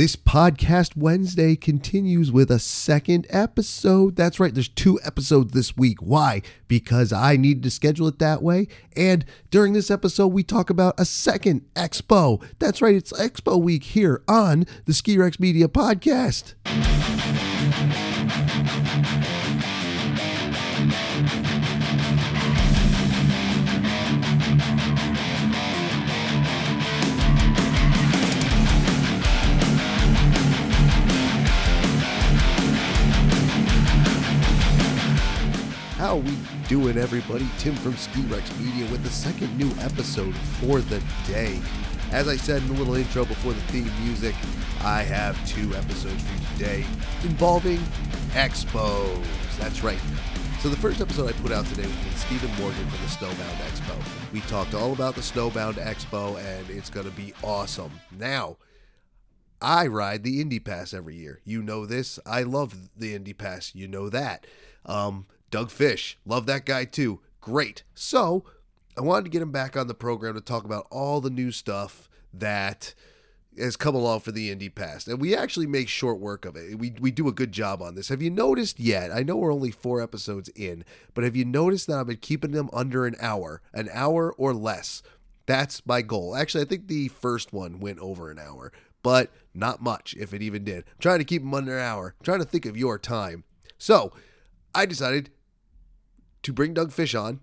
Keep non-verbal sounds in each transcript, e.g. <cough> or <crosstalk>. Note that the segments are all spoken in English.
This podcast Wednesday continues with a second episode. That's right, there's two episodes this week. Why? Because I needed to schedule it that way. And during this episode, we talk about a second expo. That's right, it's Expo Week here on the Ski Rex Media Podcast. How we doing, everybody? Tim from Ski Rex Media with the second new episode for the day. As I said in the little intro before the theme music, I have two episodes for you today involving expos. That's right. So the first episode I put out today was with Stephen Morgan from the Snowbound Expo. We talked all about the Snowbound Expo, and it's going to be awesome. Now, I ride the Indy Pass every year. You know this. I love the Indy Pass. You know that. Um, Doug Fish, love that guy too. Great. So I wanted to get him back on the program to talk about all the new stuff that has come along for the Indy Pass. And we actually make short work of it. We, we do a good job on this. Have you noticed yet? I know we're only four episodes in, but have you noticed that I've been keeping them under an hour, an hour or less? That's my goal. Actually, I think the first one went over an hour, but not much, if it even did. I'm trying to keep them under an hour. I'm trying to think of your time. So I decided to bring Doug Fish on.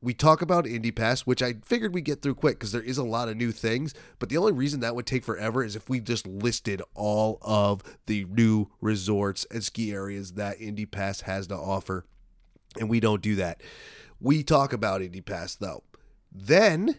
We talk about Indy Pass, which I figured we'd get through quick because there is a lot of new things. But the only reason that would take forever is if we just listed all of the new resorts and ski areas that Indy Pass has to offer. And we don't do that. We talk about Indy Pass though. Then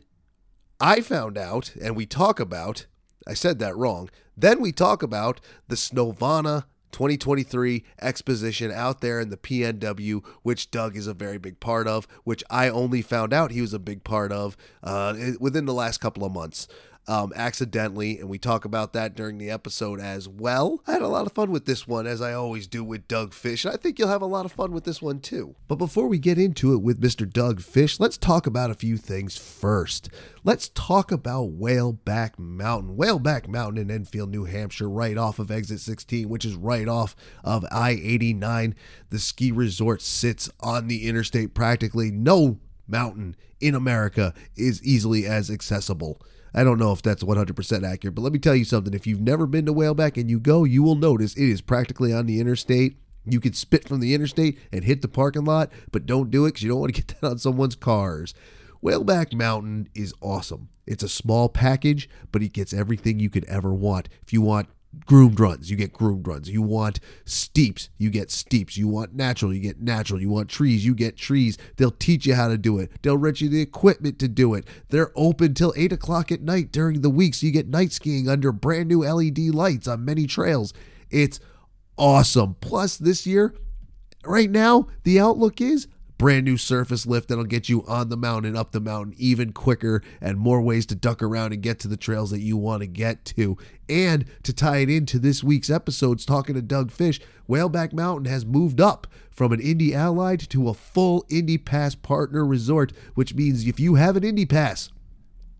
I found out, and we talk about, I said that wrong. Then we talk about the Snowvana 2023 exposition out there in the PNW, which Doug is a very big part of, which I only found out he was a big part of uh, within the last couple of months. Um, accidentally, and we talk about that during the episode as well. I had a lot of fun with this one, as I always do with Doug Fish, and I think you'll have a lot of fun with this one too. But before we get into it with Mr. Doug Fish, let's talk about a few things first. Let's talk about Whaleback Mountain. Whaleback Mountain in Enfield, New Hampshire, right off of exit 16, which is right off of I 89. The ski resort sits on the interstate practically. No mountain in America is easily as accessible. I don't know if that's 100% accurate, but let me tell you something. If you've never been to Whaleback and you go, you will notice it is practically on the interstate. You could spit from the interstate and hit the parking lot, but don't do it because you don't want to <laughs> get that on someone's cars. Whaleback Mountain is awesome. It's a small package, but it gets everything you could ever want. If you want groomed runs, you get groomed runs. You want steeps, you get steeps. You want natural, you get natural. You want trees, you get trees. They'll teach you how to do it. They'll rent you the equipment to do it. They're open till 8 o'clock at night during the week, so you get night skiing under brand new LED lights on many trails. It's awesome. Plus, this year, right now, the outlook is brand new surface lift that'll get you on the mountain, up the mountain even quicker, and more ways to duck around and get to the trails that you want to get to. And to tie it into this week's episodes, talking to Doug Fish, Whaleback Mountain has moved up from an Indie Allied to a full Indy Pass partner resort, which means if you have an Indy Pass,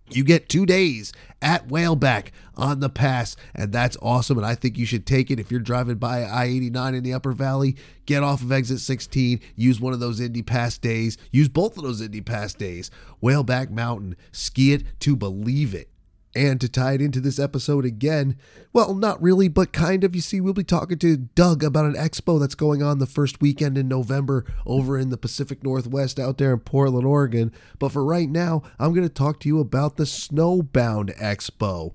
you get two days at Whaleback on the pass, and that's awesome. And I think you should take it if you're driving by I 89 in the Upper Valley. Get off of exit 16, use one of those Indy Pass days, use both of those Indy Pass days. Whaleback Mountain, ski it to believe it. And to tie it into this episode again, well, not really, but kind of. You see, we'll be talking to Doug about an expo that's going on the first weekend in November over in the Pacific Northwest out there in Portland, Oregon. But for right now, I'm going to talk to you about the Snowbound Expo.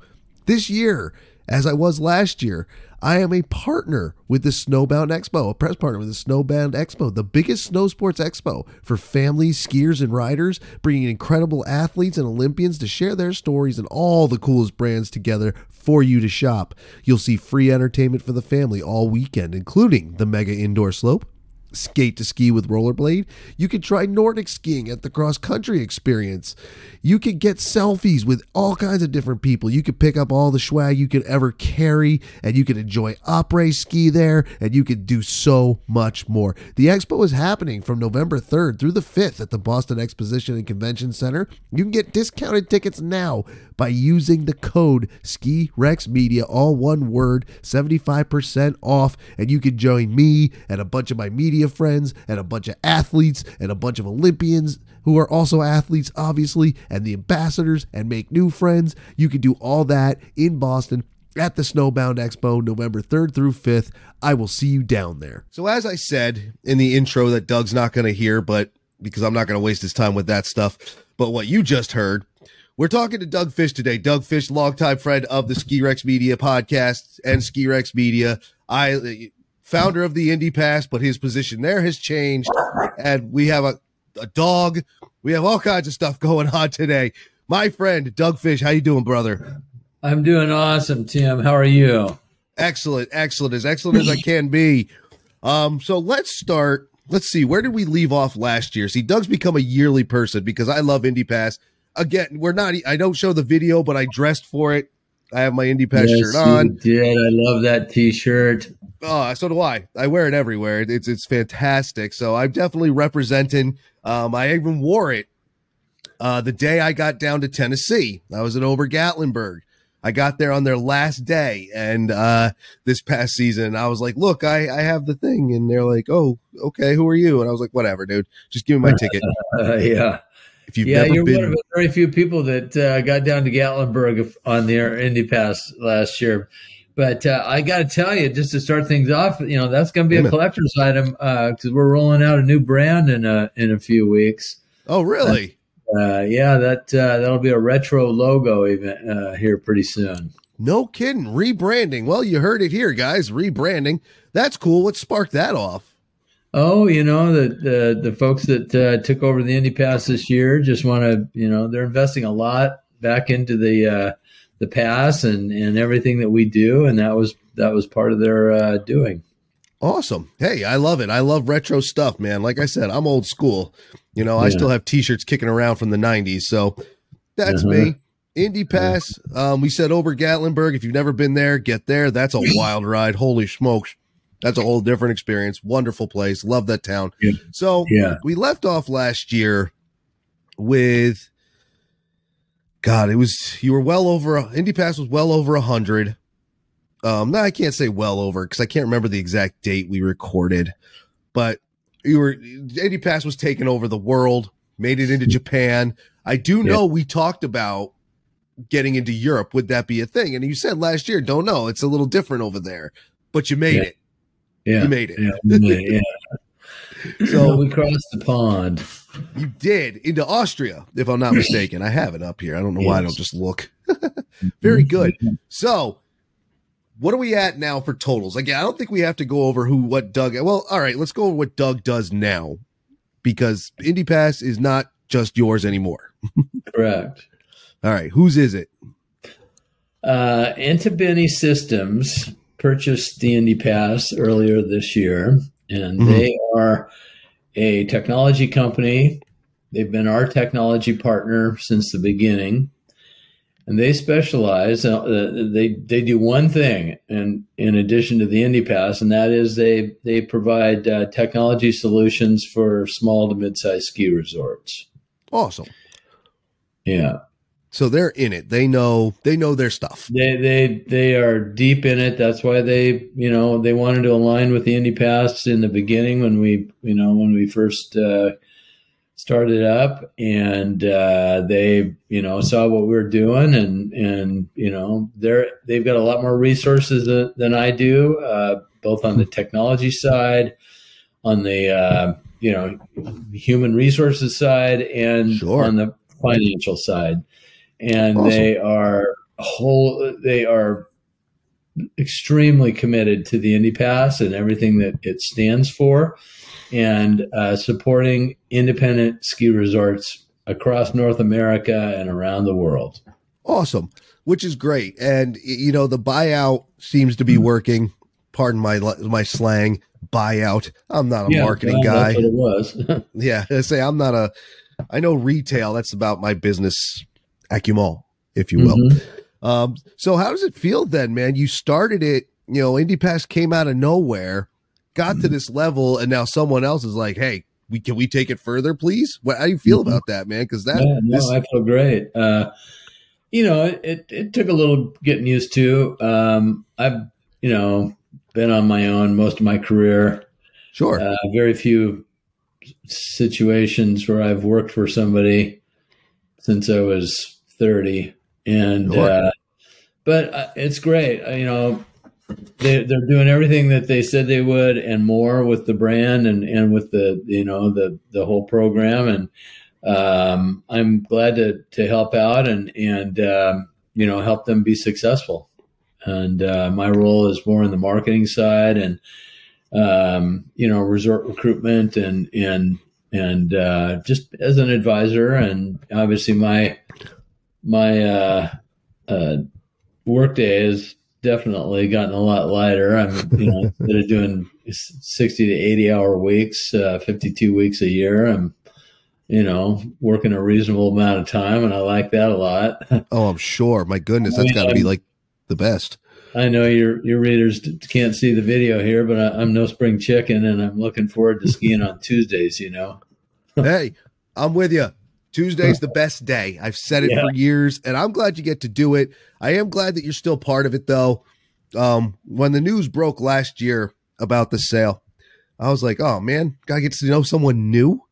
This year, as I was last year, I am a partner with the Snowbound Expo, a press partner with the Snowbound Expo, the biggest snow sports expo for families, skiers, and riders, bringing incredible athletes and Olympians to share their stories and all the coolest brands together for you to shop. You'll see free entertainment for the family all weekend, including the mega indoor slope, skate to ski with rollerblade. You can try Nordic skiing at the cross country experience. You can get selfies with all kinds of different people. You can pick up all the swag you could ever carry, and you can enjoy après ski there, and you can do so much more. The expo is happening from November 3rd through the 5th at the Boston Exposition and Convention Center. You can get discounted tickets now by using the code Ski Rex Media, all one word, 75% off, and you can join me and a bunch of my media friends and a bunch of athletes and a bunch of Olympians who are also athletes, obviously, and the ambassadors and make new friends. You can do all that in Boston at the Snowbound Expo, November 3rd through 5th. I will see you down there. So, as I said in the intro, that Doug's not going to hear, but because I'm not going to waste his time with that stuff, but what you just heard. We're talking to Doug Fish today. Doug Fish, longtime friend of the Ski Rex Media podcast and Ski Rex Media. I founder of the Indy Pass, but his position there has changed, and we have a a dog. We have all kinds of stuff going on today. My friend Doug Fish, how you doing, brother? I'm doing awesome, Tim. How are you? Excellent, excellent, as excellent as I can be. Um, so let's start. Let's see, where did we leave off last year? See, Doug's become a yearly person because I love Indy Pass. Again, we're not. I don't show the video, but I dressed for it. I have my Indy Pass yes, shirt on. did I love that T-shirt? Oh, so do I. I wear it everywhere. It's it's fantastic. So I'm definitely representing um, I even wore it uh, the day I got down to Tennessee. I was at Ober Gatlinburg. I got there on their last day and uh, this past season. I was like, look, I, I have the thing. And they're like, oh, okay, who are you? And I was like, whatever, dude. Just give me my ticket. Uh, <laughs> yeah. If you've yeah, you're been... one of the very few people that uh, got down to Gatlinburg on the Indy Pass last year. But uh, I got to tell you, just to start things off, you know that's going to be a collector's item because uh, we're rolling out a new brand in a in a few weeks. Oh, really? Uh, yeah, that uh, that'll be a retro logo event uh, here pretty soon. No kidding, rebranding. Well, you heard it here, guys. Rebranding. That's cool. What sparked that off? Oh, you know the the, the folks that uh, took over the Indy Pass this year just want to, you know, they're investing a lot back into the the pass and and everything that we do, and that was that was part of their uh, doing. Awesome. Hey, I love it. I love retro stuff, man. Like I said, I'm old school. You know, yeah. I still have t-shirts kicking around from the 90s. So that's uh-huh. me. Indy Pass. Um, we said Ober Gatlinburg. If you've never been there, get there. That's a <laughs> wild ride. Holy smokes. That's a whole different experience. Wonderful place. Love that town. Yeah. So yeah. we left off last year with God, it was you were well over Indy Pass was well over a hundred. Um, no, I can't say well over because I can't remember the exact date we recorded, but you were Indy Pass was taking over the world, made it into Japan. I do know yeah. we talked about getting into Europe. Would that be a thing? And you said last year, don't know, it's a little different over there, but you made yeah. it. Yeah, you made it. Yeah. <laughs> so we crossed the pond. You did into Austria, if I'm not mistaken. I have it up here. I don't know why I don't just look. <laughs> Very good. So, what are we at now for totals? Again, I don't think we have to go over who what Doug. Well, all right, let's go over what Doug does now, because Indy Pass is not just yours anymore. <laughs> Correct. All right, whose is it? Uh, Entabeni Systems purchased the Indy Pass earlier this year, and mm-hmm. they are a technology company. They've been our technology partner since the beginning, and they specialize. Uh, they they do one thing, and in addition to the Indy Pass, and that is they they provide uh, technology solutions for small to mid-sized ski resorts. Awesome. Yeah. So they're in it. They know they know their stuff. They they they are deep in it. That's why they you know they wanted to align with the Indy Pass in the beginning when we you know when we first uh, started up, and uh, they you know saw what we were doing, and and you know they're they've got a lot more resources than, than I do, uh, both on the technology side, on the uh, you know human resources side, and sure. on the financial side and awesome. they are whole. They are extremely committed to the Indy Pass and everything that it stands for, and uh, supporting independent ski resorts across North America and around the world. Awesome, which is great, and you know the buyout seems to be mm-hmm. working. Pardon my my slang. buyout. I'm not a Yeah, marketing guy. It was. <laughs> Yeah, I <laughs> say I'm not a. I know retail. That's about my business acumen, if you will. Mhm. Um, so how does it feel then, man? You started it. You know, Indy Pass came out of nowhere, got Mm-hmm. to this level, and now someone else is like, "Hey, we can we take it further, please?" What, how do you feel Mhm. about that, man? Because that Yeah, no, this, I feel great. Uh, you know, it, it, it took a little getting used to. Um, I've, you know, been on my own most of my career. sure, Uh, very few situations where I've worked for somebody since I was 30. And, Sure. uh, but uh, it's great. Uh, you know, they, they're doing everything that they said they would and more with the brand and, and with the, you know, the, the whole program. And, um, I'm glad to, to help out and, and, um, you know, help them be successful. And, uh, my role is more in the marketing side and, um, you know, resort recruitment and, and, and, uh, just as an advisor and obviously my, my, uh, uh, workday has definitely gotten a lot lighter. I'm, you know, <laughs> instead of doing 60 to 80 hour weeks, uh, 52 weeks a year, I'm, you know, working a reasonable amount of time and I like that a lot. <laughs> oh, I'm sure. My goodness, that's I mean, got to be like the best. I know your your readers can't see the video here, but I, I'm no spring chicken, and I'm looking forward to skiing on <laughs> Tuesdays. You know, hey, I'm with you. Tuesday's <laughs> the best day. I've said it Yeah. for years, and I'm glad you get to do it. I am glad that you're still part of it, though. Um, when the news broke last year about the sale, I was like, "Oh man, gotta get to know someone new."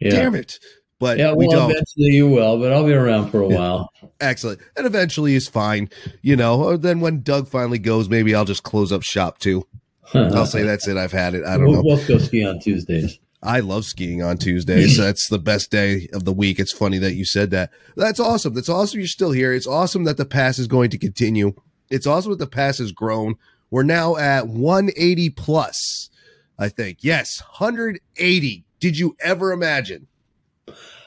yeah, Damn it! But yeah. we Well, don't. eventually you will, but I'll be around for a while. Excellent, and eventually is fine. You know. Or then when Doug finally goes, maybe I'll just close up shop too. <laughs> I'll say that's it. I've had it. I don't we'll, know. We'll go ski on Tuesdays. I love skiing on Tuesdays. <laughs> That's the best day of the week. It's funny that you said that. That's awesome. That's awesome you're still here. It's awesome that the pass is going to continue. It's awesome that the pass has grown. We're now at 180 plus, I think. Yes, 180. Did you ever imagine?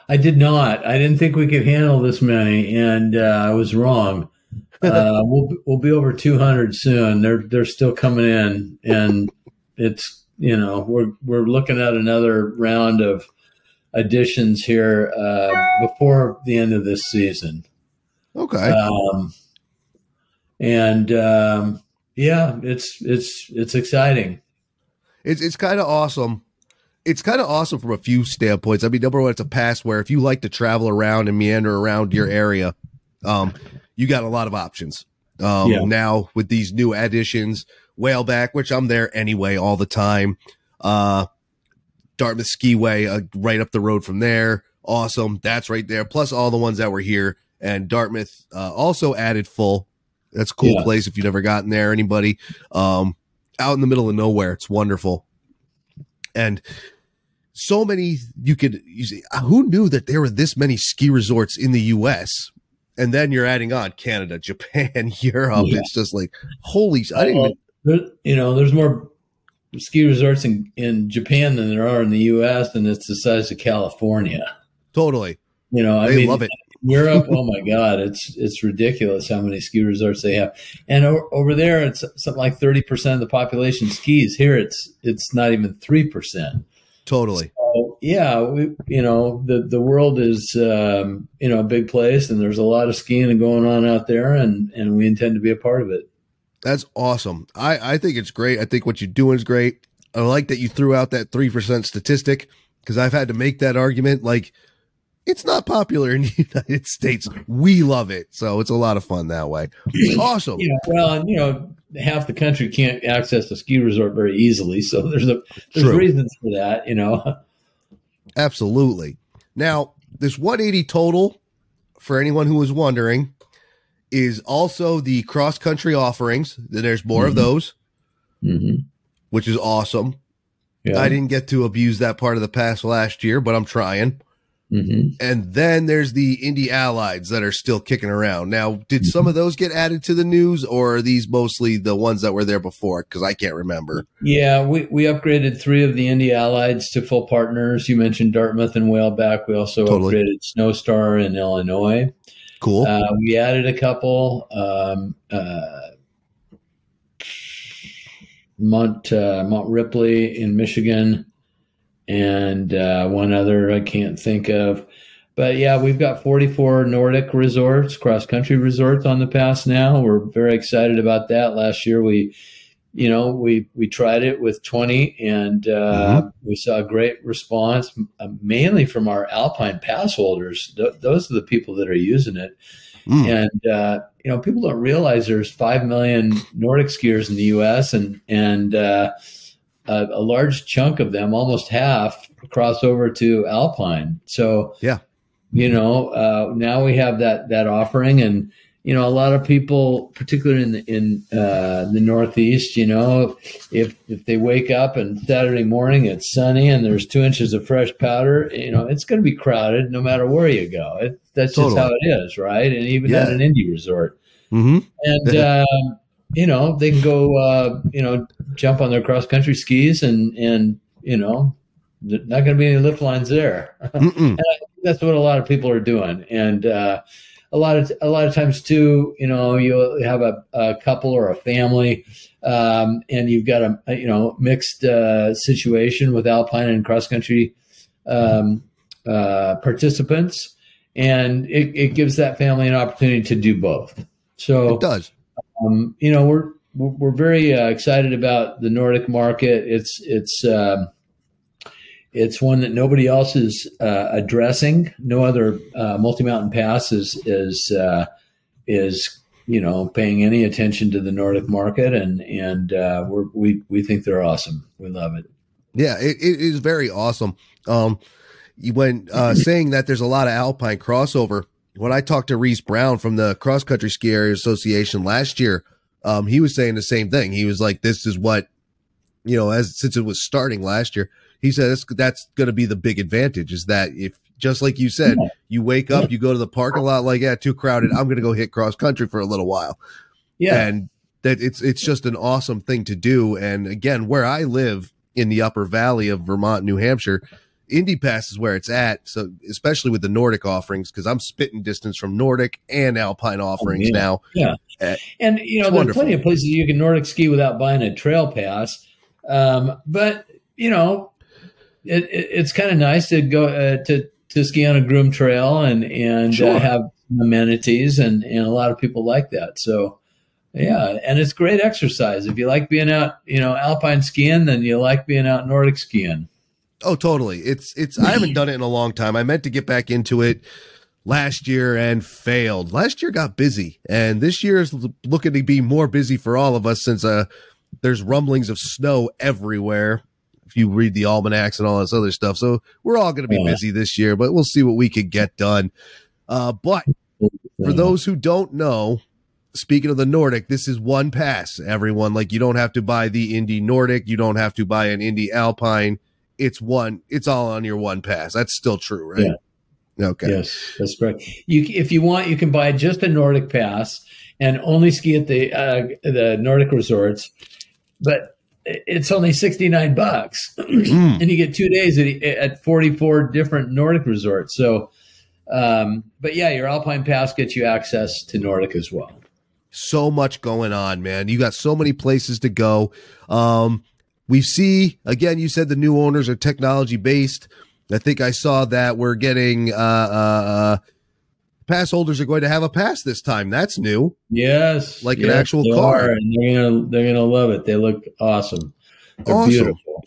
I did not. I didn't think we could handle this many, and uh, I was wrong. <laughs> Uh, we'll we'll be over 200 soon. They're they're still coming in, and it's you know we're we're looking at another round of additions here uh, before the end of this season. Okay. Um, and um, yeah, it's it's it's exciting. It's it's kind of awesome. It's kind of awesome from a few standpoints. I mean, number one, it's a pass where if you like to travel around and meander around your area, um, you got a lot of options. Um, Yeah. now with these new additions, Whaleback, which I'm there anyway all the time. Uh, Dartmouth Skiway, uh, right up the road from there. Awesome. That's right there. Plus all the ones that were here and Dartmouth, uh, also added full. That's a cool Yeah. place if you've never gotten there. Anybody, um, out in the middle of nowhere. It's wonderful. And so many you could you see, who knew that there were this many ski resorts in the US? And then you're adding on Canada, <laughs> Japan, Europe. Yeah. It's just like holy I didn't even There, you know, there's more ski resorts in, in Japan than there are in the U.S., and it's the size of California. totally. You know, I They mean, love it. Europe, oh my God, it's it's ridiculous how many ski resorts they have, and o- over there it's something like thirty percent of the population skis. Here it's it's not even three percent. Totally. So yeah, we you know the the world is um, you know a big place, and there's a lot of skiing going on out there, and and we intend to be a part of it. That's awesome. I, I think it's great. I think what you're doing is great. I like that you threw out that 3% statistic because I've had to make that argument. Like, it's not popular in the <laughs> United States. We love it. So it's a lot of fun that way. Awesome. Yeah, well, you know, half the country can't access a ski resort very easily, so there's a there's True. reasons for that. You know, <laughs> Absolutely. Now, this 180 total, for anyone who was wondering, is also the cross country offerings. There's more of Mhm. those, mm-hmm. which is awesome. yeah, I didn't get to abuse that part of the past last year, but I'm trying. hmm And then there's the indie allies that are still kicking around. Now, did some of those get added to the news or are these mostly the ones that were there before? Because I can't remember. yeah. We we upgraded three of the indie allies to full partners. You mentioned Dartmouth and Whaleback. We also Totally. upgraded Snowstar in Illinois. Cool. Uh, we added a couple. Um, uh, Mont uh, Mont Ripley in Michigan, and uh, one other I can't think of. But yeah, we've got 44 Nordic resorts, cross country resorts on the pass now. We're very excited about that. Last year we you know, we we tried it with 20, and uh, mm-hmm. we saw a great response, uh, mainly from our Alpine pass holders. Th- those are the people that are using it. Mm. And uh, you know, people don't realize there's five million Nordic skiers in the U.S. and and uh, a, a, large chunk of them, almost half, cross over to Alpine. So yeah, you know, uh, now we have that that offering and you know, a lot of people, particularly in the, in uh, the Northeast, you know, if if they wake up and Saturday morning it's sunny and there's two inches of fresh powder, you know, it's going to be crowded no matter where you go. It, that's totally. just how it is, right? And even yeah. at an indie resort, mm-hmm. and um, you know, they can go, uh, you know, jump on their cross country skis and and you know, not going to be any lift lines there. <laughs> that's what a lot of people are doing, and. Uh, a lot of a lot of times too, you know, you have a, a couple or a family, um, and you've got a, a you know mixed uh, situation with alpine and cross country um, uh, participants, and it, it, gives that family an opportunity to do both. So it does. Um, you know, we're we're very uh, excited about the Nordic market. It's it's um, it's one that nobody else is uh, addressing. No other uh, multi mountain pass is is uh, is you know paying any attention to the Nordic market, and and uh, we we think they're awesome. We love it. Yeah, it, it is very awesome. Um, when uh, <clears throat> saying that there's a lot of alpine crossover, when I talked to Reese Brown from the Cross Country Ski Area Association last year, um, he was saying the same thing. He was like, "This is what." You know, as since it was starting last year, he said that's, that's going to be the big advantage is that if just like you said, yeah. you wake up, you go to the parking lot like, yeah, too crowded. I'm going to go hit cross country for a little while. Yeah. And that it's, it's just an awesome thing to do. And again, where I live in the upper valley of Vermont, New Hampshire, Indy Pass is where it's at. So especially with the Nordic offerings, because I'm spitting distance from Nordic and Alpine oh, offerings oh, yeah. now. Yeah. Uh, and you know, there's wonderful. plenty of places you can Nordic ski without buying a trail pass. Um, but you know, it, it, it's kind of nice to go uh, to to ski on a groom trail and and uh, sure. uh, have amenities and and a lot of people like that. So yeah, and it's great exercise. If you like being out, you know, alpine skiing, then you like being out Nordic skiing. Oh, totally. It's it's I haven't done it in a long time. I meant to get back into it last year and failed. Last year got busy, and this year is looking to be more busy for all of us since uh there's rumblings of snow everywhere if you read the almanacs and all this other stuff. So we're all going to be yeah. busy this year, but we'll see what we can get done. Uh, but for those who don't know, speaking of the Nordic, this is one pass, everyone. Like you don't have to buy the Indy Nordic, you don't have to buy an Indy Alpine. It's one, it's all on your one pass. That's still true, right? Yeah. Okay. Yes, that's correct. You, if you want, you can buy just a Nordic pass and only ski at the uh, the Nordic resorts. But it's only 69 bucks. <clears throat> Mm. and you get two days at, at 44 different nordic resorts. So um, but yeah your alpine pass gets you access to nordic as well. So much going on man. You got so many places to go. Um, we see again you said the new owners are technology based i think i saw that we're getting uh, uh, uh pass holders are going to have a pass this time. That's new. Yes, like yes, an actual car. and they're gonna they're gonna love it. They look awesome. They're awesome. beautiful.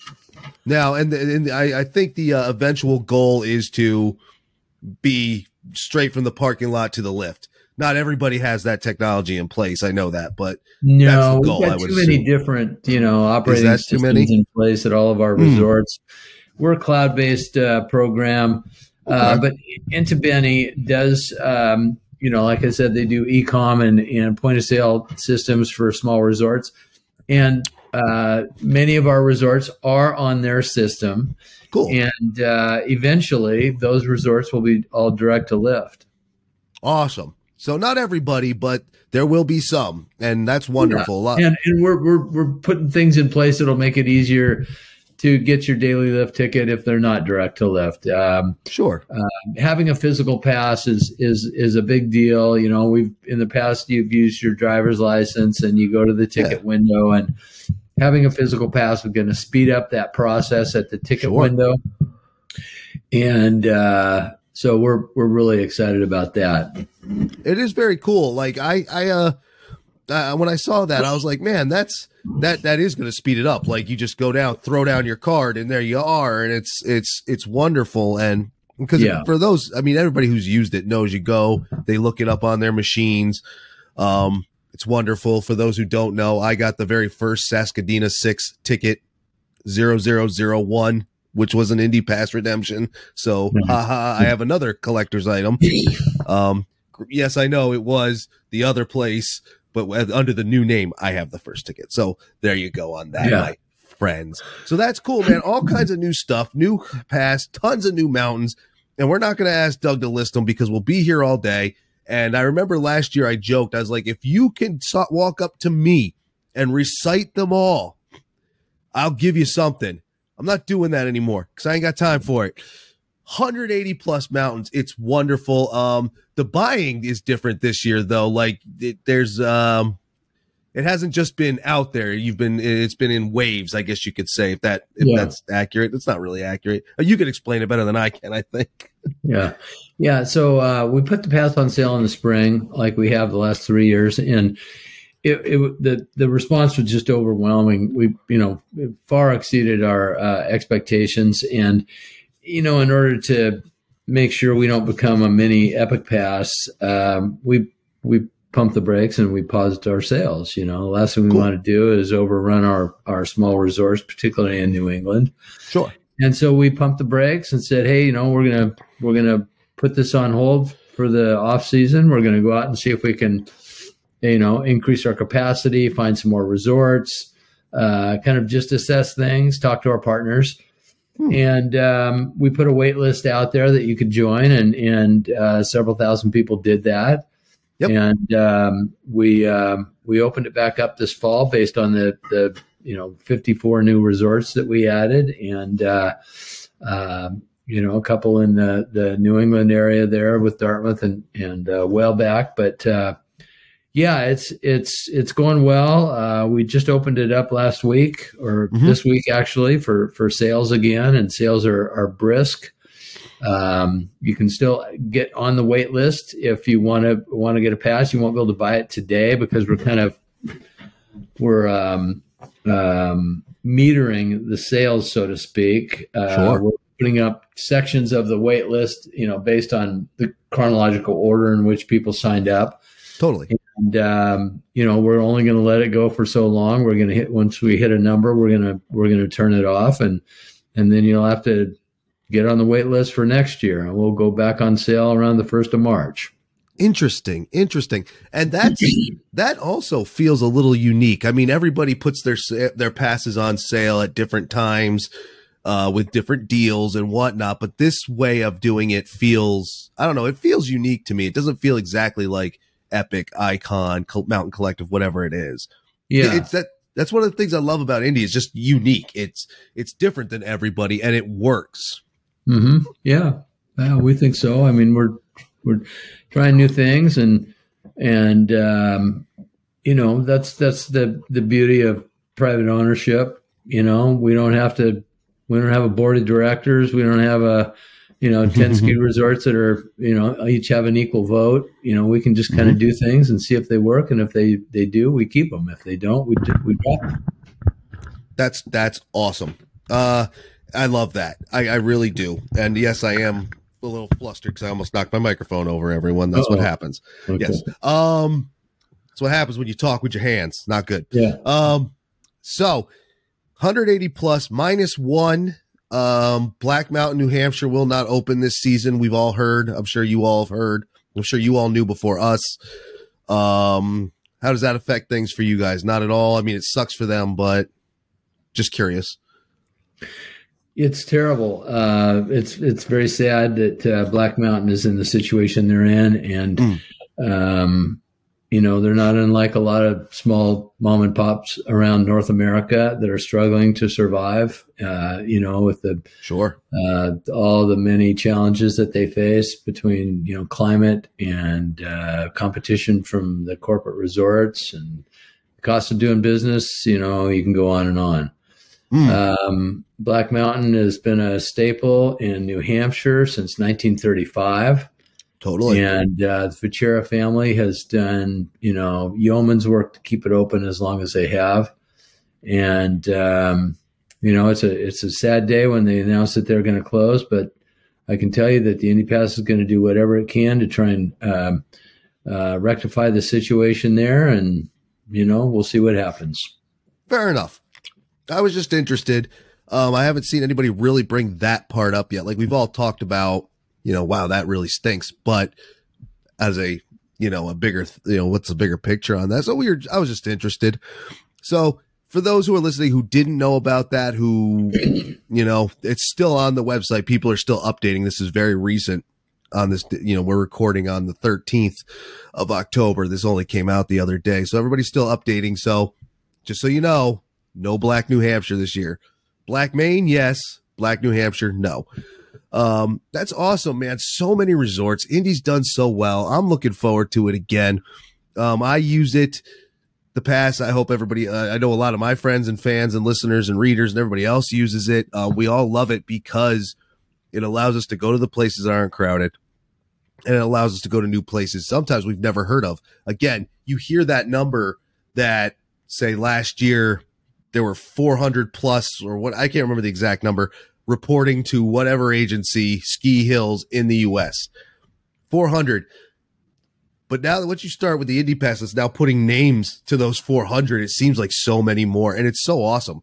Now, and, and I, I think the uh, eventual goal is to be straight from the parking lot to the lift. Not everybody has that technology in place. I know that, but no, we've got too many different, you know, operating systems in place at all of our mm. resorts. We're a cloud-based uh, program uh, but Benny does, um, you know, like I said, they do e-com and, and point of sale systems for small resorts, and uh, many of our resorts are on their system. Cool. And uh, eventually, those resorts will be all direct to lift. Awesome. So not everybody, but there will be some, and that's wonderful. Yeah. And, and we're, we're we're putting things in place that'll make it easier to get your daily lift ticket if they're not direct to lift. Um, sure. Uh, having a physical pass is is is a big deal. You know, we've in the past you've used your driver's license and you go to the ticket yeah. window and having a physical pass is going to speed up that process at the ticket Sure. window, and uh, so we're we're really excited about that. It is very cool. Like I, I, uh, uh, when I saw that, I was like, man, that's that that is going to speed it up. Like you just go down, throw down your card, and there you are, and it's it's it's wonderful. And because Yeah. for those, I mean, everybody who's used it knows you go, they look it up on their machines. Um, it's wonderful. For those who don't know, I got the very first Saskadena Six ticket, zero zero zero one. Which was an Indy Pass redemption. So, Mhm. haha, I have another collector's item. <laughs> Um, yes, I know it was the other place, but under the new name, I have the first ticket. So there you go on that, Yeah. my friends. So that's cool, man. All kinds of new stuff, new pass, tons of new mountains. And we're not going to ask Doug to list them because we'll be here all day. And I remember last year I joked, I was like, if you can walk up to me and recite them all, I'll give you something. I'm not doing that anymore because I ain't got time for it. 180 plus mountains. It's wonderful. Um, the buying is different this year though. Like it, there's, um, it hasn't just been out there. You've been, it's been in waves, I guess you could say if that, if Yeah. that's accurate. It's not really accurate. Uh, You could explain it better than I can, I think. <laughs> Yeah, yeah. So uh, we put the pass on sale in the spring, like we have the last three years, and it, it the the response was just overwhelming. We you know far exceeded our uh, expectations, and you know in order to make sure we don't become a mini Epic Pass, um, we we pumped the brakes and we paused our sales. You know, the last thing we Cool. want to do is overrun our our small resorts, particularly in New England. Sure. And so we pumped the brakes and said, "Hey, you know, we're gonna we're gonna put this on hold for the off season. We're gonna go out and see if we can, you know, increase our capacity, find some more resorts, uh, kind of just assess things, talk to our partners." Hmm. And um, we put a wait list out there that you could join, and and uh, several thousand people did that. Yep. And um, we um, we opened it back up this fall based on the the you know 54 new resorts that we added and uh, um, you know a couple in the, the New England area there with Dartmouth and and uh, Whaleback but uh, yeah it's it's it's going well uh, we just opened it up last week or Mhm. this week actually for for sales again and sales are are brisk um, you can still get on the wait list if you want to want to get a pass you won't be able to buy it today because we're kind of we're um, um, metering the sales, so to speak. Uh, Sure. We're putting up sections of the wait list, you know, based on the chronological order in which people signed up. Totally. And um, you know, we're only going to let it go for so long. We're going to hit once we hit a number, we're gonna we're gonna turn it off, and and then you'll have to get on the wait list for next year, and we'll go back on sale around the first of March. Interesting, interesting, and that's <clears throat> that also feels a little unique. I mean, everybody puts their their passes on sale at different times, uh, with different deals and whatnot. But this way of doing it feels, I don't know, it feels unique to me. It doesn't feel exactly like Epic, Icon, Mountain Collective, whatever it is. Yeah, it's that. That's one of the things I love about indie. It's just unique. It's it's different than everybody, and it works. hmm Yeah, yeah, we think so. I mean, we're we're trying new things, and and um, you know that's that's the the beauty of private ownership. You know, we don't have to. We don't have a board of directors. We don't have a you know 10 <laughs> ski resorts that are you know each have an equal vote. You know, we can just kind of do things and see if they work, and if they they do, we keep them. If they don't, we we drop them. That's that's awesome. Uh, I love that. I, I really do. And yes, I am a little flustered because I almost knocked my microphone over. Everyone, that's what Uh-oh. happens. Okay. Yes. Um, that's what happens when you talk with your hands. Not good. Yeah. Um, so 180 plus minus one. Um, Black Mountain, New Hampshire will not open this season. We've all heard. I'm sure you all have heard. I'm sure you all knew before us. Um, how does that affect things for you guys? Not at all. I mean, it sucks for them, but just curious. It's terrible. Uh, it's it's very sad that uh, Black Mountain is in the situation they're in, and Mm. um, you know they're not unlike a lot of small mom and pops around North America that are struggling to survive. Uh, you know, with the Sure. uh, all the many challenges that they face between you know climate and uh, competition from the corporate resorts and cost of doing business, you know, you can go on and on. Mm. Um, Black Mountain has been a staple in New Hampshire since 1935. Totally. And uh, the Fucera family has done, you know, yeoman's work to keep it open as long as they have. And, um, you know, it's a it's a sad day when they announce that they're going to close, but I can tell you that the Indy Pass is going to do whatever it can to try and um, uh, rectify the situation there, and you know, we'll see what happens. Fair enough. I was just interested. Um, I haven't seen anybody really bring that part up yet. Like we've all talked about, you know, wow, that really stinks. But as a, you know, a bigger, you know, what's the bigger picture on that? So we were, I was just interested. So for those who are listening who didn't know about that, who, <clears throat> you know, it's still on the website. People are still updating. This is very recent on this, you know, we're recording on the 13th of October. This only came out the other day. So everybody's still updating. So just so you know, no Black New Hampshire this year. Black Maine, yes. Black New Hampshire, no. Um, that's awesome, man. So many resorts. Indy's done so well. I'm looking forward to it again. Um, I use it the past. I hope everybody, uh, I know a lot of my friends and fans and listeners and readers and everybody else uses it. Uh, we all love it because it allows us to go to the places that aren't crowded and it allows us to go to new places sometimes we've never heard of. Again, you hear that number that say last year there were 400 plus or what I can't remember the exact number reporting to whatever agency ski hills in the US. 400. But now that once you start with the Indy Pass, it's now putting names to those 400. It seems like so many more, and it's so awesome.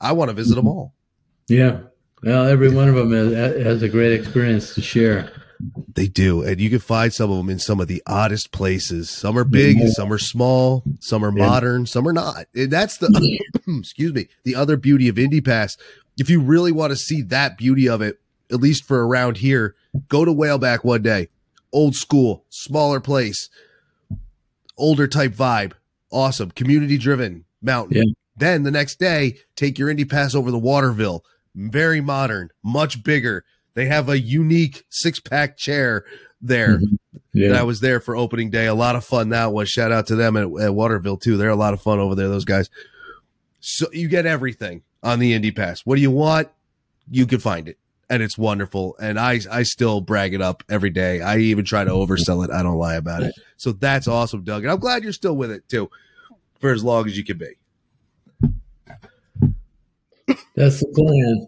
I want to visit them all. Yeah. Well, every one of them has, has a great experience to share. They do. And you can find some of them in some of the oddest places. Some are big, yeah. some are small, some are yeah. modern, some are not. And that's the, <clears throat> excuse me, the other beauty of Indy Pass. If you really want to see that beauty of it, at least for around here, go to Whaleback one day. Old school, smaller place, older type vibe. Awesome. Community driven mountain. Yeah. Then the next day, take your Indy Pass over the Waterville. Very modern, much bigger they have a unique six pack chair there. Mm-hmm. Yeah. I was there for opening day. A lot of fun that was. Shout out to them at, at Waterville too. They're a lot of fun over there, those guys. So you get everything on the Indy Pass. What do you want? You can find it. And it's wonderful. And I I still brag it up every day. I even try to oversell it. I don't lie about it. So that's awesome, Doug. And I'm glad you're still with it too, for as long as you can be. That's the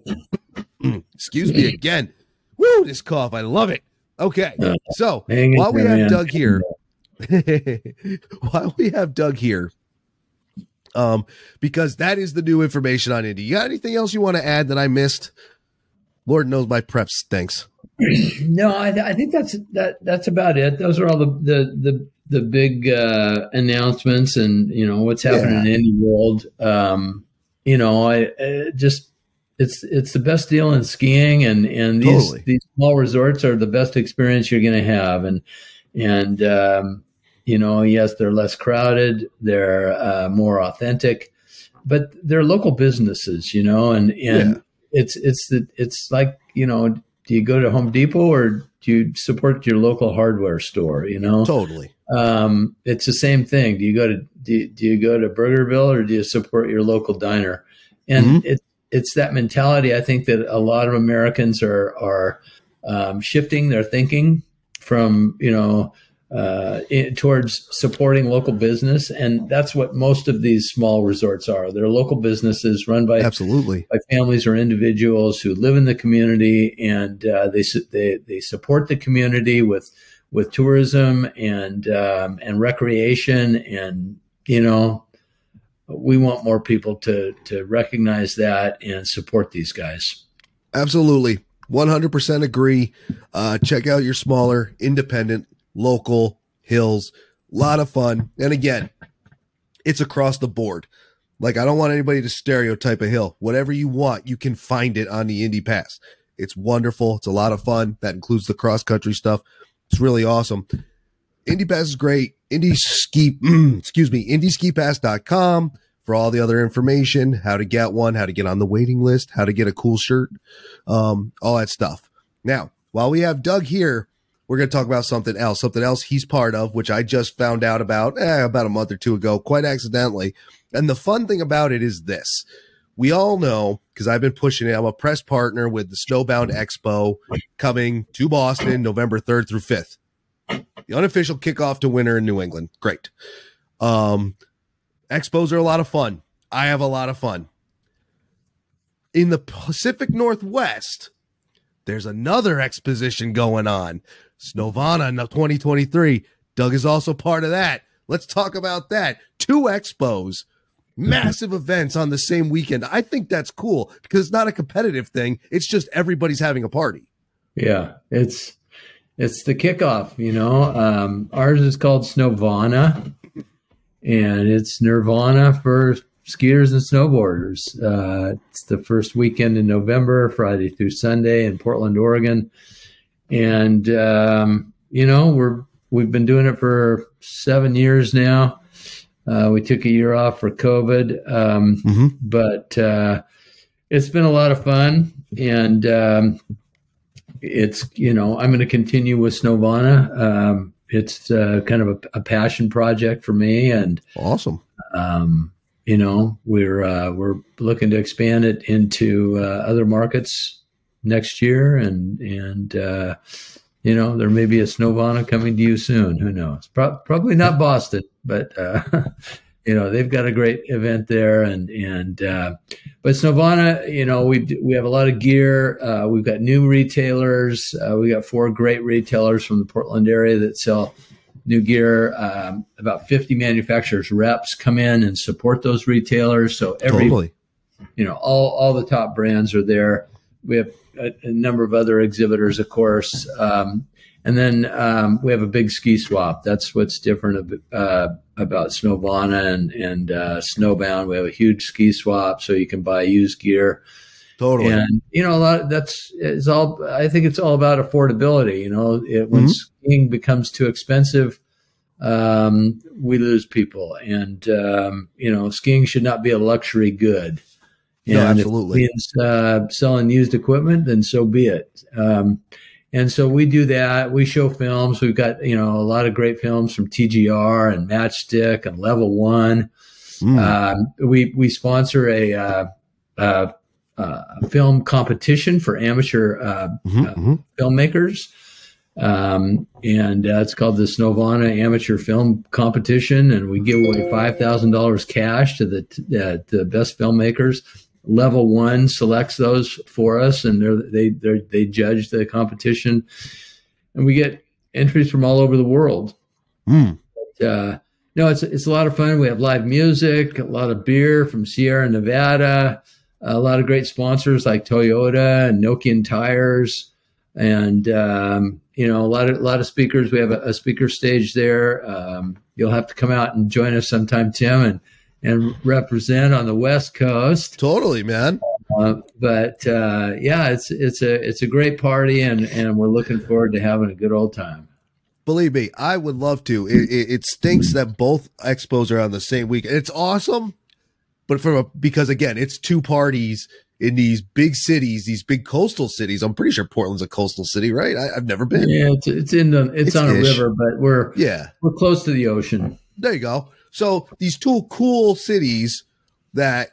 plan. <clears throat> Excuse me again. Woo, this cough. I love it. Okay. Uh, so <laughs> while we have Doug here, while we have Doug here, um, because that is the new information on Indy. You got anything else you want to add that I missed? Lord knows my prep stinks. <clears throat> No, I, I think that's that. That's about it. Those are all the the the, the big uh, announcements, and you know what's happening yeah. in Indy world. Um, you know, I, I just it's it's the best deal in skiing, and and these totally. these small resorts are the best experience you're going to have, and and um, you know, yes, they're less crowded, they're uh, more authentic, but they're local businesses, you know, and and yeah. it's it's the it's like you know, do you go to Home Depot or do you support your local hardware store? You know, totally. Um, it's the same thing. Do you go to do, do you go to Burgerville or do you support your local diner? And mm-hmm. it's it's that mentality. I think that a lot of Americans are are um, shifting their thinking from you know uh, in, towards supporting local business, and that's what most of these small resorts are. They're local businesses run by absolutely by families or individuals who live in the community, and uh, they they they support the community with with tourism and um, and recreation, and you know we want more people to to recognize that and support these guys. Absolutely. 100% agree. Uh, check out your smaller, independent, local hills. A lot of fun. And again, it's across the board. Like, I don't want anybody to stereotype a hill. Whatever you want, you can find it on the Indy Pass. It's wonderful. It's a lot of fun. That includes the cross country stuff. It's really awesome. Indy Pass is great. Indy Ski, <clears throat> excuse me, IndySkiPass.com for all the other information, how to get one, how to get on the waiting list, how to get a cool shirt, um, all that stuff. Now, while we have Doug here, we're going to talk about something else, something else he's part of, which I just found out about eh, about a month or two ago, quite accidentally. And the fun thing about it is this. We all know because I've been pushing it. I'm a press partner with the Snowbound Expo coming to Boston November 3rd through 5th. The unofficial kickoff to winter in New England. Great. Um, expos are a lot of fun. I have a lot of fun. In the Pacific Northwest, there's another exposition going on. Snowvana 2023. Doug is also part of that. Let's talk about that. Two expos, massive <laughs> events on the same weekend. I think that's cool because it's not a competitive thing. It's just everybody's having a party. Yeah, it's it's the kickoff. You know, um, ours is called Snowvana, and it's Nirvana for skiers and snowboarders. Uh, it's the first weekend in November, Friday through Sunday in Portland, Oregon, and um, you know we're we've been doing it for seven years now. Uh, we took a year off for COVID, um, mm-hmm. but uh, it's been a lot of fun, and um, it's you know I'm going to continue with Snowvana. Um, it's uh, kind of a, a, passion project for me, and awesome. Um, you know, we're uh, we're looking to expand it into uh, other markets next year, and and uh, you know, there may be a Snowvana coming to you soon. Who knows? Pro- probably not Boston, but uh, <laughs> you know they've got a great event there, and and uh, but Snowvana, you know, we we have a lot of gear. Uh, we've got new retailers. we got four great retailers from the Portland area that sell new gear. Um, about 50 manufacturers reps come in and support those retailers. So every, totally. you know, all, all the top brands are there. We have a, a number of other exhibitors, of course. Um, and then um, we have a big ski swap. That's what's different uh, about Snowvana and, and uh, Snowbound. We have a huge ski swap, so you can buy used gear. Totally. And you know, a lot that's it's all. I think it's all about affordability. You know, it, when mm-hmm skiing becomes too expensive, um, we lose people. And, um, you know, skiing should not be a luxury good. And no, absolutely. Means uh, selling used equipment, then so be it. Um, and so we do that. We show films. We've got, you know, a lot of great films from TGR and Matchstick and Level One. Mm. Um, we, we sponsor a, uh, uh, uh, film competition for amateur uh, mm-hmm, uh, mm-hmm. filmmakers. Um, and uh, it's called the Snowvana Amateur Film Competition, and we give away five thousand dollars cash to the uh, to the best filmmakers. Level one selects those for us, and they're, they they they judge the competition, and we get entries from all over the world. Mm. But, uh, no, it's it's a lot of fun. We have live music, a lot of beer from Sierra Nevada, a lot of great sponsors like Toyota and Nokian Tires, and um, you know, a lot of a lot of speakers. We have a, a speaker stage there. Um, you'll have to come out and join us sometime, Tim, and and represent on the West Coast. Totally, man. Uh, but uh, yeah, it's it's a it's a great party, and and we're looking forward to having a good old time. Believe me, I would love to. It, it, it stinks that both expos are on the same week. It's awesome, but from a because again, it's two parties in these big cities, these big coastal cities. I'm pretty sure Portland's a coastal city, right? I, have never been. Yeah, it's, it's in the it's, it's on ish. a river, but we're yeah we're close to the ocean. There you go. So these two cool cities that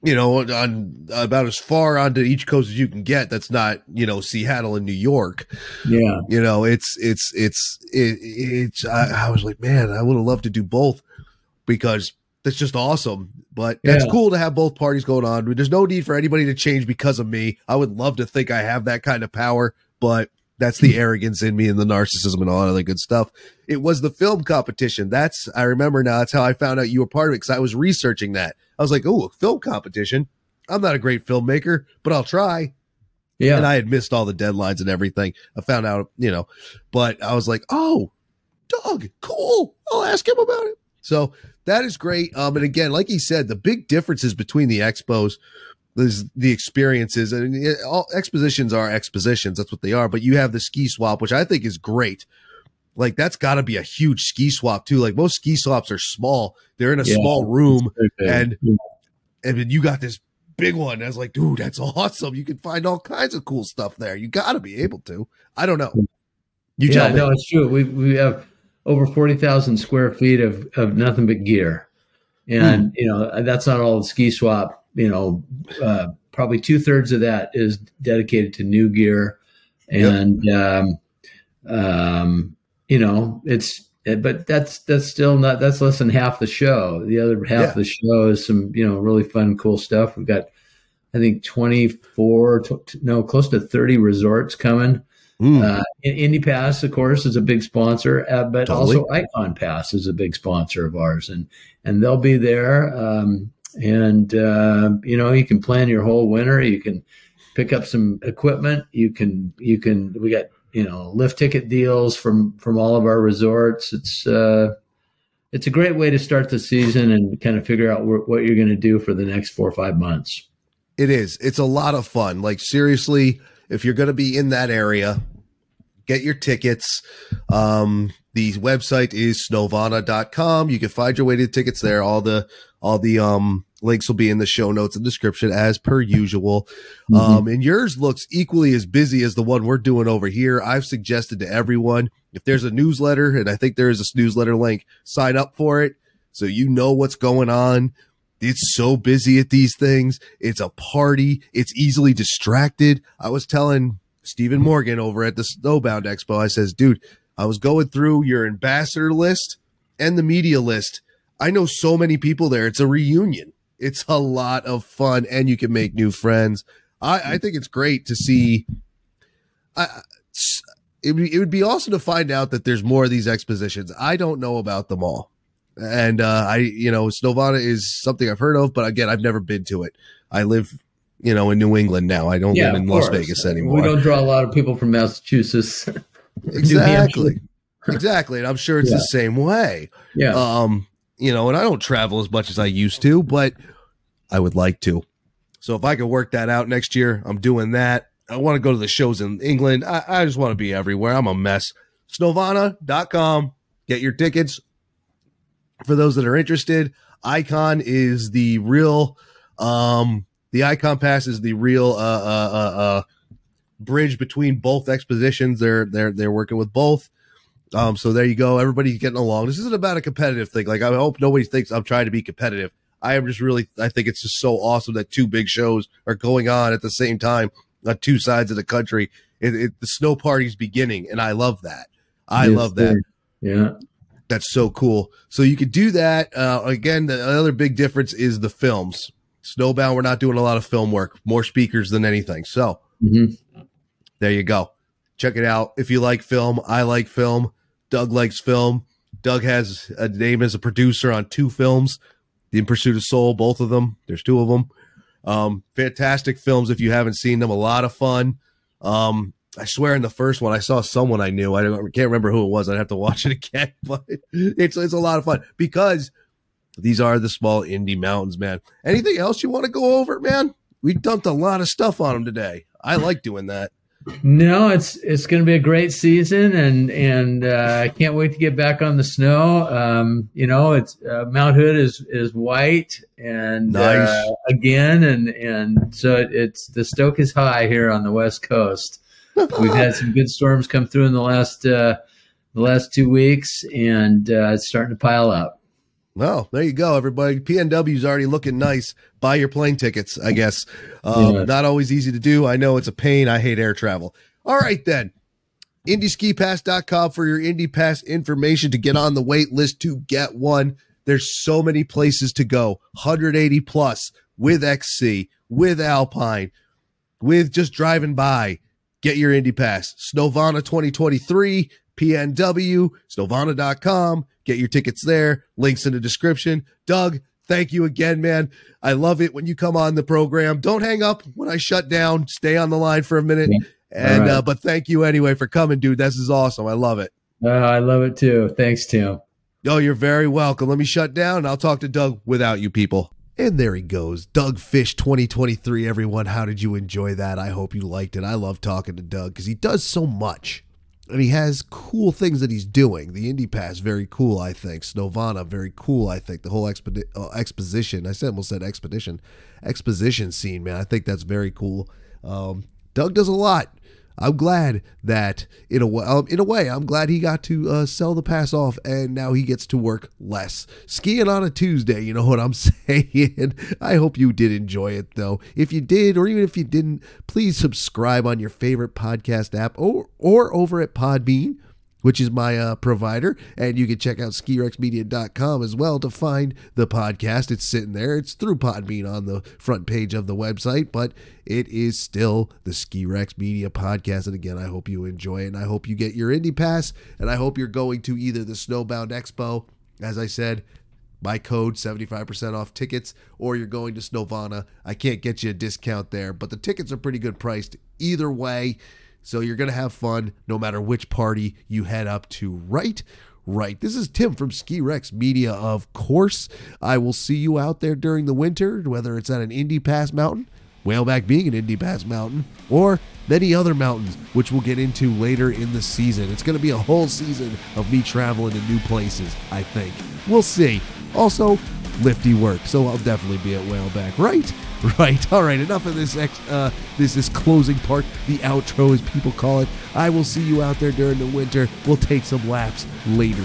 you know on about as far onto each coast as you can get. That's not you know Seattle and New York. Yeah, you know it's it's it's it, it's. I, I was like, man, I would have loved to do both because that's just awesome. But yeah. it's cool to have both parties going on. There's no need for anybody to change because of me. I would love to think I have that kind of power, but that's the arrogance in me and the narcissism and all that other good stuff. It was the film competition. That's I remember now. That's how I found out you were part of it because I was researching that. I was like, oh, a film competition. I'm not a great filmmaker, but I'll try. Yeah. And I had missed all the deadlines and everything. I found out, you know, but I was like, oh, Doug, cool. I'll ask him about it. So that is great. Um, and again, like he said, the big differences between the expos is the experiences and it, all expositions are expositions. That's what they are. But you have the ski swap, which I think is great. Like that's got to be a huge ski swap too. Like most ski swaps are small; they're in a yeah, small room, and yeah. and then you got this big one. I was like, dude, that's <laughs> awesome. You can find all kinds of cool stuff there. You got to be able to. I don't know. You yeah, tell me. no, it's true. We we have over forty thousand square feet of of nothing but gear, and hmm. you know that's not all the ski swap. You know, uh, probably two thirds of that is dedicated to new gear, and um, um, you know it's. But that's that's still not that's less than half the show. The other half Yeah. of the show is some you know really fun, cool stuff. We've got I think 24, tw- no, close to 30 resorts coming. Mm. Uh, In- Indy Pass, of course, is a big sponsor, uh, but Totally. also Ikon Pass is a big sponsor of ours, and and they'll be there. Um, and uh, you know, you can plan your whole winter. You can pick up some equipment. You can you can we got you know lift ticket deals from from all of our resorts. It's uh, it's a great way to start the season and kind of figure out wh- what you're going to do for the next four or five months. It is. It's a lot of fun. Like seriously, if you're going to be in that area, get your tickets. Um, the website is snowvana.com. You can find your way to the tickets there. All the all the um links will be in the show notes and description as per usual. Um, and yours looks equally as busy as the one we're doing over here. I've suggested to everyone if there's a newsletter, and I think there is a newsletter link, sign up for it so you know what's going on. It's so busy at these things. It's a party. It's easily distracted. I was telling Stephen Morgan over at the Snowbound Expo, I says, dude, I was going through your ambassador list and the media list. I know so many people there. It's a reunion. It's a lot of fun and you can make new friends. I, I think it's great to see. I, it, would- it would be awesome to find out that there's more of these expositions. I don't know about them all. And uh, I, you know, Snowvana is something I've heard of, but again, I've never been to it. I live, you know, in New England now. I don't live in Las. Vegas anymore. We don't draw a lot of people from Massachusetts. <laughs> exactly, exactly. And I'm sure it's Yeah. the same way. yeah. Um, you know, and I don't travel as much as I used to, but I would like to. So if I could work that out next year, I'm doing that. I want to go to the shows in England. I, I just want to be everywhere. I'm a mess. Snowvana.com. Get your tickets. For those that are interested, Ikon is the real um the Ikon Pass is the real uh uh uh, uh bridge between both expositions. They're they're they're working with both. Um, so there you go. Everybody's getting along. This isn't about a competitive thing. Like I hope nobody thinks I'm trying to be competitive. I am just really I think it's just so awesome that two big shows are going on at the same time on two sides of the country. It, it, the snow party's beginning, and I love that. I Yes, love that. Yeah. That's so cool. So you could do that. Uh, again, the other big difference is the films. Snowbound, we're not doing a lot of film work, more speakers than anything. So hmm there you go. Check it out. If you like film, I like film. Doug likes film. Doug has a name as a producer on two films, The In Pursuit of Soul, both of them. There's two of them. Um, fantastic films if you haven't seen them. A lot of fun. Um, I swear in the first one I saw someone I knew. I can't remember who it was. I'd have to watch it <laughs> again, but it's it's a lot of fun because these are the small indie mountains, man. Anything else you want to go over, man? We dumped a lot of stuff on them today. I like doing that. No, it's it's going to be a great season, and and uh, I can't wait to get back on the snow. Um, you know, it's uh, Mount Hood is is white and Nice. uh, again, and and so it, it's the stoke is high here on the west coast. <laughs> We've had some good storms come through in the last uh, the last two weeks, and uh, it's starting to pile up. Well, there you go, everybody. PNW's already looking nice. Buy your plane tickets, I guess. Um, Yeah. Not always easy to do. I know it's a pain. I hate air travel. All right, then. IndySkiPass.com for your Indy Pass information to get on the wait list to get one. There's so many places to go 180 plus with XC, with Alpine, with just driving by. Get your Indy Pass. Snowvana 2023, PNW, snowvana.com. Get your tickets there. Links in the description. Doug, thank you again, man. I love it when you come on the program. Don't hang up when I shut down. Stay on the line for a minute. And All right. uh, but thank you anyway for coming, dude. This is awesome. I love it. Uh, I love it too. Thanks, Tim. Oh, you're very welcome. Let me shut down and I'll talk to Doug without you people. And there he goes. Doug Fish 2023, everyone. How did you enjoy that? I hope you liked it. I love talking to Doug because he does so much. And he has cool things that he's doing. The Indy Pass, very cool, I think. Snowvana, very cool, I think. The whole expedi- uh, exposition, I said almost said expedition, exposition scene, man. I think that's very cool. Um, Doug does a lot. I'm glad that in a way, um, in a way, I'm glad he got to uh, sell the pass off, and now he gets to work less. Skiing on a Tuesday, you know what I'm <laughs> saying? I hope you did enjoy it, though. If you did, or even if you didn't, please subscribe on your favorite podcast app or or over at Podbean which is my uh, provider. And you can check out skirexmedia.com as well to find the podcast. It's sitting there. It's through Podbean on the front page of the website, but it is still the Ski Rex Media podcast. And again, I hope you enjoy it. And I hope you get your Indy Pass. And I hope you're going to either the Snowbound Expo, as I said, my code 75% off tickets or you're going to Snowvana. I can't get you a discount there, but the tickets are pretty good priced either way. So you're going to have fun no matter which party you head up to, right? Right. This is Tim from Ski Rex Media, of course. I will see you out there during the winter, whether it's at an Indy Pass mountain, Whaleback being an Indy Pass mountain, or many other mountains, which we'll get into later in the season. It's going to be a whole season of me traveling to new places, I think. We'll see. Also, lifty work, so I'll definitely be at Whaleback, right? <laughs> Right. All right. Enough of this. Ex, uh, this this closing part, the outro, as people call it. I will see you out there during the winter. We'll take some laps later.